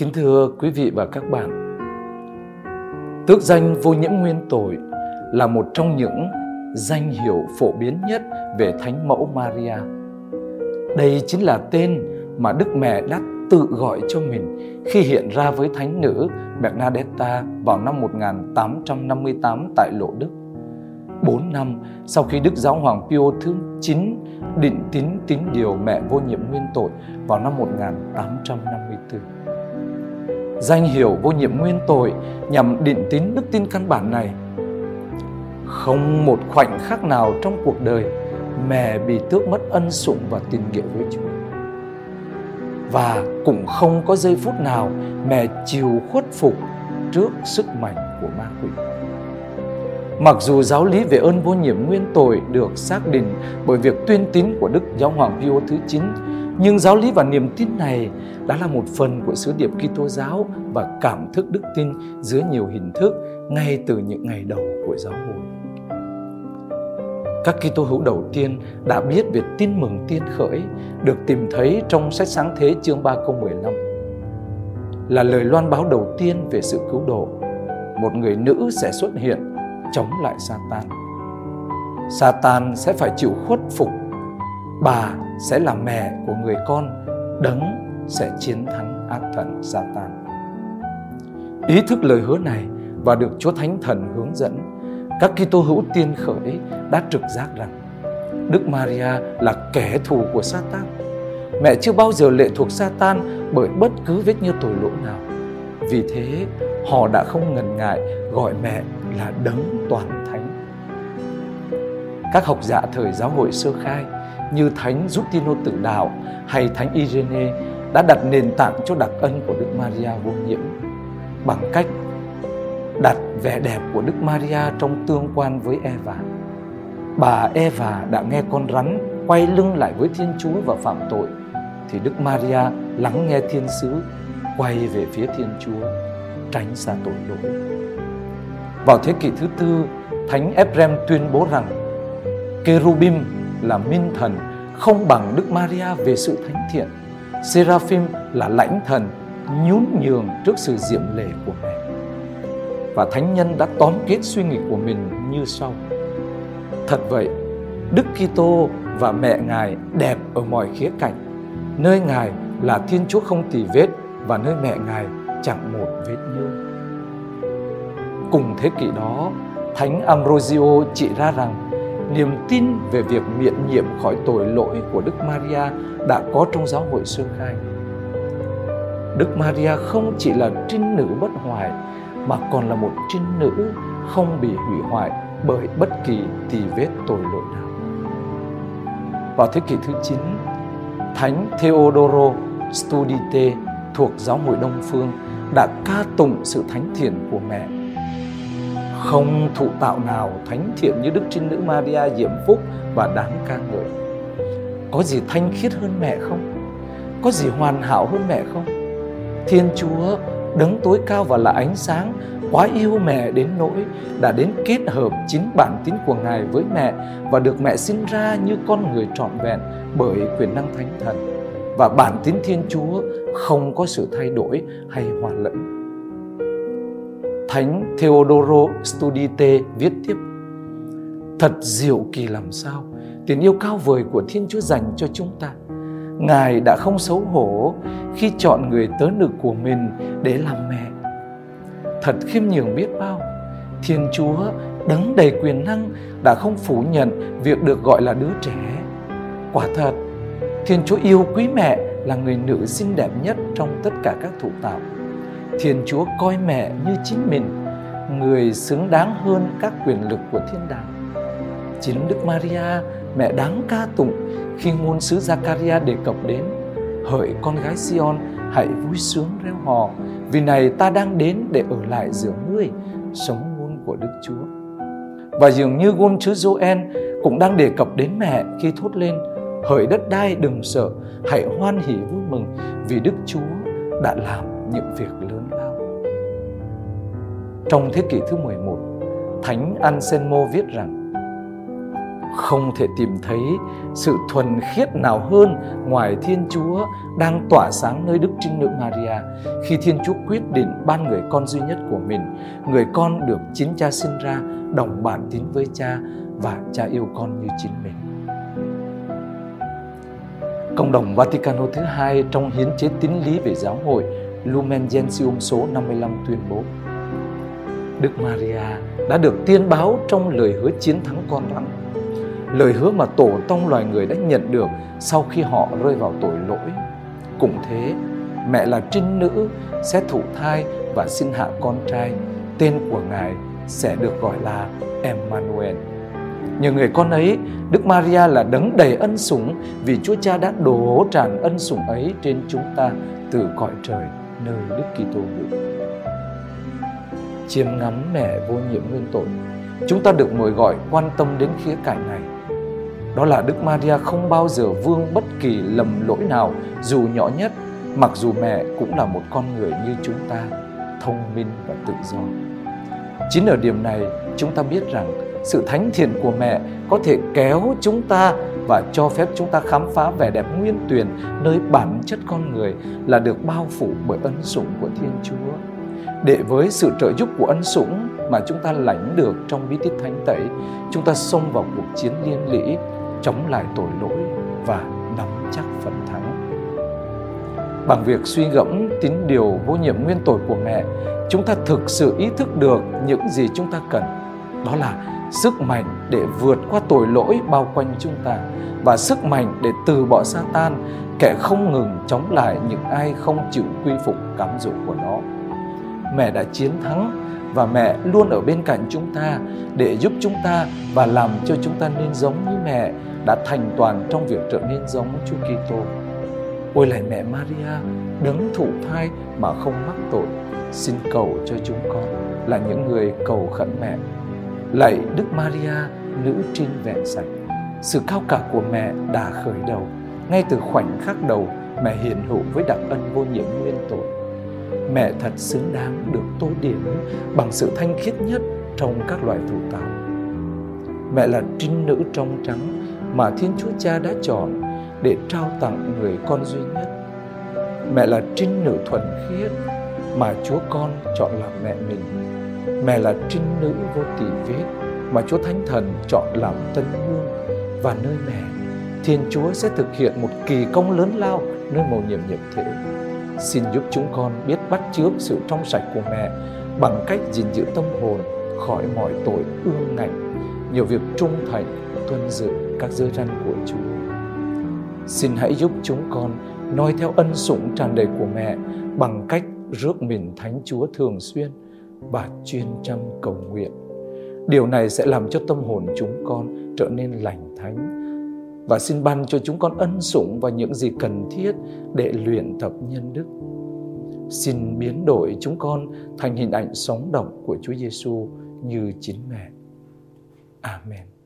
Kính thưa quý vị và các bạn, tước danh vô nhiễm nguyên tội là một trong những danh hiệu phổ biến nhất về Thánh Mẫu Maria. Đây chính là tên mà Đức Mẹ đã tự gọi cho mình khi hiện ra với Thánh nữ Bernadetta vào năm 1858 tại Lộ Đức. Bốn năm sau khi Đức Giáo Hoàng Pio thứ 9 định tín tín điều mẹ vô nhiễm nguyên tội vào năm 1854. Danh hiệu vô nhiệm nguyên tội nhằm định tín đức tin căn bản này. Không một khoảnh khắc nào trong cuộc đời mẹ bị tước mất ân sủng và tình nghĩa với Chúa. Và cũng không có giây phút nào mẹ chịu khuất phục trước sức mạnh của ma quỷ. Mặc dù giáo lý về ơn vô nhiệm nguyên tội được xác định bởi việc tuyên tín của Đức Giáo Hoàng Pio thứ 9, nhưng giáo lý và niềm tin này đã là một phần của sứ điệp Kitô giáo và cảm thức đức tin dưới nhiều hình thức ngay từ những ngày đầu của giáo hội. Các Kitô hữu đầu tiên đã biết về tin mừng tiên khởi được tìm thấy trong sách sáng thế chương 3 câu 15 là lời loan báo đầu tiên về sự cứu độ. Một người nữ sẽ xuất hiện, chống lại Satan. Satan sẽ phải chịu khuất phục. Bà sẽ là mẹ của người con, đấng sẽ chiến thắng ác thần Satan. Ý thức lời hứa này và được Chúa Thánh Thần hướng dẫn, các Kitô hữu tiên khởi đã trực giác rằng Đức Maria là kẻ thù của Satan. Mẹ chưa bao giờ lệ thuộc Satan bởi bất cứ vết như tội lỗi nào. Vì thế, họ đã không ngần ngại gọi mẹ là đấng toàn thánh. Các học giả thời giáo hội sơ khai như Thánh Giustino Tử Đạo hay Thánh Irene đã đặt nền tảng cho đặc ân của Đức Maria vô nhiễm bằng cách đặt vẻ đẹp của Đức Maria trong tương quan với Eva. Bà Eva đã nghe con rắn quay lưng lại với Thiên Chúa và phạm tội thì Đức Maria lắng nghe thiên sứ quay về phía Thiên Chúa tránh xa tội lỗi. Vào thế kỷ thứ tư, Thánh Ephrem tuyên bố rằng Kerubim là minh thần không bằng Đức Maria về sự thánh thiện. Seraphim là lãnh thần nhún nhường trước sự diệm lệ của mẹ. Và thánh nhân đã tóm kết suy nghĩ của mình như sau. Thật vậy, Đức Kitô và mẹ Ngài đẹp ở mọi khía cạnh. Nơi Ngài là Thiên Chúa không tì vết và nơi mẹ Ngài chẳng một vết nhơ. Cùng thế kỷ đó, Thánh Ambrosio chỉ ra rằng niềm tin về việc miễn nhiệm khỏi tội lỗi của Đức Maria đã có trong giáo hội sơ khai. Đức Maria không chỉ là trinh nữ bất hoại mà còn là một trinh nữ không bị hủy hoại bởi bất kỳ tỳ vết tội lỗi nào. Vào thế kỷ thứ 9, Thánh Theodoro Studite thuộc giáo hội Đông Phương đã ca tụng sự thánh thiện của mẹ không thụ tạo nào thánh thiện như Đức Trinh Nữ Maria diễm phúc và đáng ca ngợi. Có gì thanh khiết hơn mẹ không? Có gì hoàn hảo hơn mẹ không? Thiên Chúa đấng tối cao và là ánh sáng, quá yêu mẹ đến nỗi đã đến kết hợp chính bản tính của Ngài với mẹ và được mẹ sinh ra như con người trọn vẹn bởi quyền năng thánh thần và bản tính Thiên Chúa không có sự thay đổi hay hòa lẫn. Thánh Theodoro Studite viết tiếp Thật diệu kỳ làm sao Tình yêu cao vời của Thiên Chúa dành cho chúng ta. Ngài đã không xấu hổ khi chọn người tớ nữ của mình để làm mẹ. Thật khiêm nhường biết bao Thiên Chúa đấng đầy quyền năng đã không phủ nhận việc được gọi là đứa trẻ. Quả thật, Thiên Chúa yêu quý mẹ là người nữ xinh đẹp nhất trong tất cả các thụ tạo Thiên Chúa coi mẹ như chính mình, người xứng đáng hơn các quyền lực của thiên đàng. Chính Đức Maria, mẹ đáng ca tụng khi ngôn sứ Zakaria đề cập đến Hỡi con gái Sion, hãy vui sướng reo hò, vì này ta đang đến để ở lại giữa ngươi, sống ngôn của Đức Chúa. Và dường như ngôn sứ Joel cũng đang đề cập đến mẹ khi thốt lên Hỡi đất đai đừng sợ, hãy hoan hỉ vui mừng vì Đức Chúa đã làm những việc lớn lao. Trong thế kỷ thứ 11, Thánh Anselmo viết rằng không thể tìm thấy sự thuần khiết nào hơn ngoài Thiên Chúa đang tỏa sáng nơi Đức Trinh Nữ Maria khi Thiên Chúa quyết định ban người con duy nhất của mình, người con được chính cha sinh ra, đồng bản tín với cha và cha yêu con như chính mình. Cộng đồng Vaticano thứ hai trong hiến chế tín lý về giáo hội Lumen Gentium số 55 tuyên bố Đức Maria đã được tiên báo trong lời hứa chiến thắng con rắn lời hứa mà tổ tông loài người đã nhận được sau khi họ rơi vào tội lỗi. Cũng thế, mẹ là trinh nữ sẽ thụ thai và sinh hạ con trai, tên của Ngài sẽ được gọi là Emmanuel. Nhờ người con ấy, Đức Maria là đấng đầy ân sủng vì Chúa Cha đã đổ tràn ân sủng ấy trên chúng ta từ cõi trời nơi Đức Kitô ngự. Chiêm ngắm mẹ vô nhiễm nguyên tội, chúng ta được mời gọi quan tâm đến khía cạnh này đó là Đức Maria không bao giờ vương bất kỳ lầm lỗi nào dù nhỏ nhất, mặc dù mẹ cũng là một con người như chúng ta, thông minh và tự do. Chính ở điểm này, chúng ta biết rằng sự thánh thiện của mẹ có thể kéo chúng ta và cho phép chúng ta khám phá vẻ đẹp nguyên tuyền nơi bản chất con người là được bao phủ bởi ân sủng của Thiên Chúa. Để với sự trợ giúp của ân sủng mà chúng ta lãnh được trong bí tích thánh tẩy, chúng ta xông vào cuộc chiến liên lỉ chống lại tội lỗi và nắm chắc phần thắng. Bằng việc suy gẫm tín điều vô nhiệm nguyên tội của mẹ, chúng ta thực sự ý thức được những gì chúng ta cần. Đó là sức mạnh để vượt qua tội lỗi bao quanh chúng ta và sức mạnh để từ bỏ Satan, kẻ không ngừng chống lại những ai không chịu quy phục cám dỗ của nó. Mẹ đã chiến thắng và mẹ luôn ở bên cạnh chúng ta để giúp chúng ta và làm cho chúng ta nên giống như mẹ đã thành toàn trong việc trở nên giống Chúa Kitô. Ôi lạy mẹ Maria, đứng thụ thai mà không mắc tội, xin cầu cho chúng con là những người cầu khẩn mẹ. Lạy Đức Maria, nữ trinh vẹn sạch, sự cao cả của mẹ đã khởi đầu ngay từ khoảnh khắc đầu mẹ hiện hữu với đặc ân vô nhiễm nguyên tội. Mẹ thật xứng đáng được tô điểm bằng sự thanh khiết nhất trong các loài thủ tạo. Mẹ là trinh nữ trong trắng mà Thiên Chúa Cha đã chọn để trao tặng người con duy nhất. Mẹ là trinh nữ thuần khiết mà Chúa Con chọn làm mẹ mình. Mẹ là trinh nữ vô tỷ vết mà Chúa Thánh Thần chọn làm tân hương và nơi mẹ Thiên Chúa sẽ thực hiện một kỳ công lớn lao nơi mầu nhiệm nhiệm thể. Xin giúp chúng con biết bắt chước sự trong sạch của mẹ bằng cách gìn giữ tâm hồn khỏi mọi tội ương ngạnh, nhiều việc trung thành, tuân giữ các giới răn của Chúa. Xin hãy giúp chúng con noi theo ân sủng tràn đầy của mẹ bằng cách rước mình Thánh Chúa thường xuyên và chuyên chăm cầu nguyện. Điều này sẽ làm cho tâm hồn chúng con trở nên lành thánh và xin ban cho chúng con ân sủng và những gì cần thiết để luyện tập nhân đức. Xin biến đổi chúng con thành hình ảnh sống động của Chúa Giêsu như chính mẹ. Amen.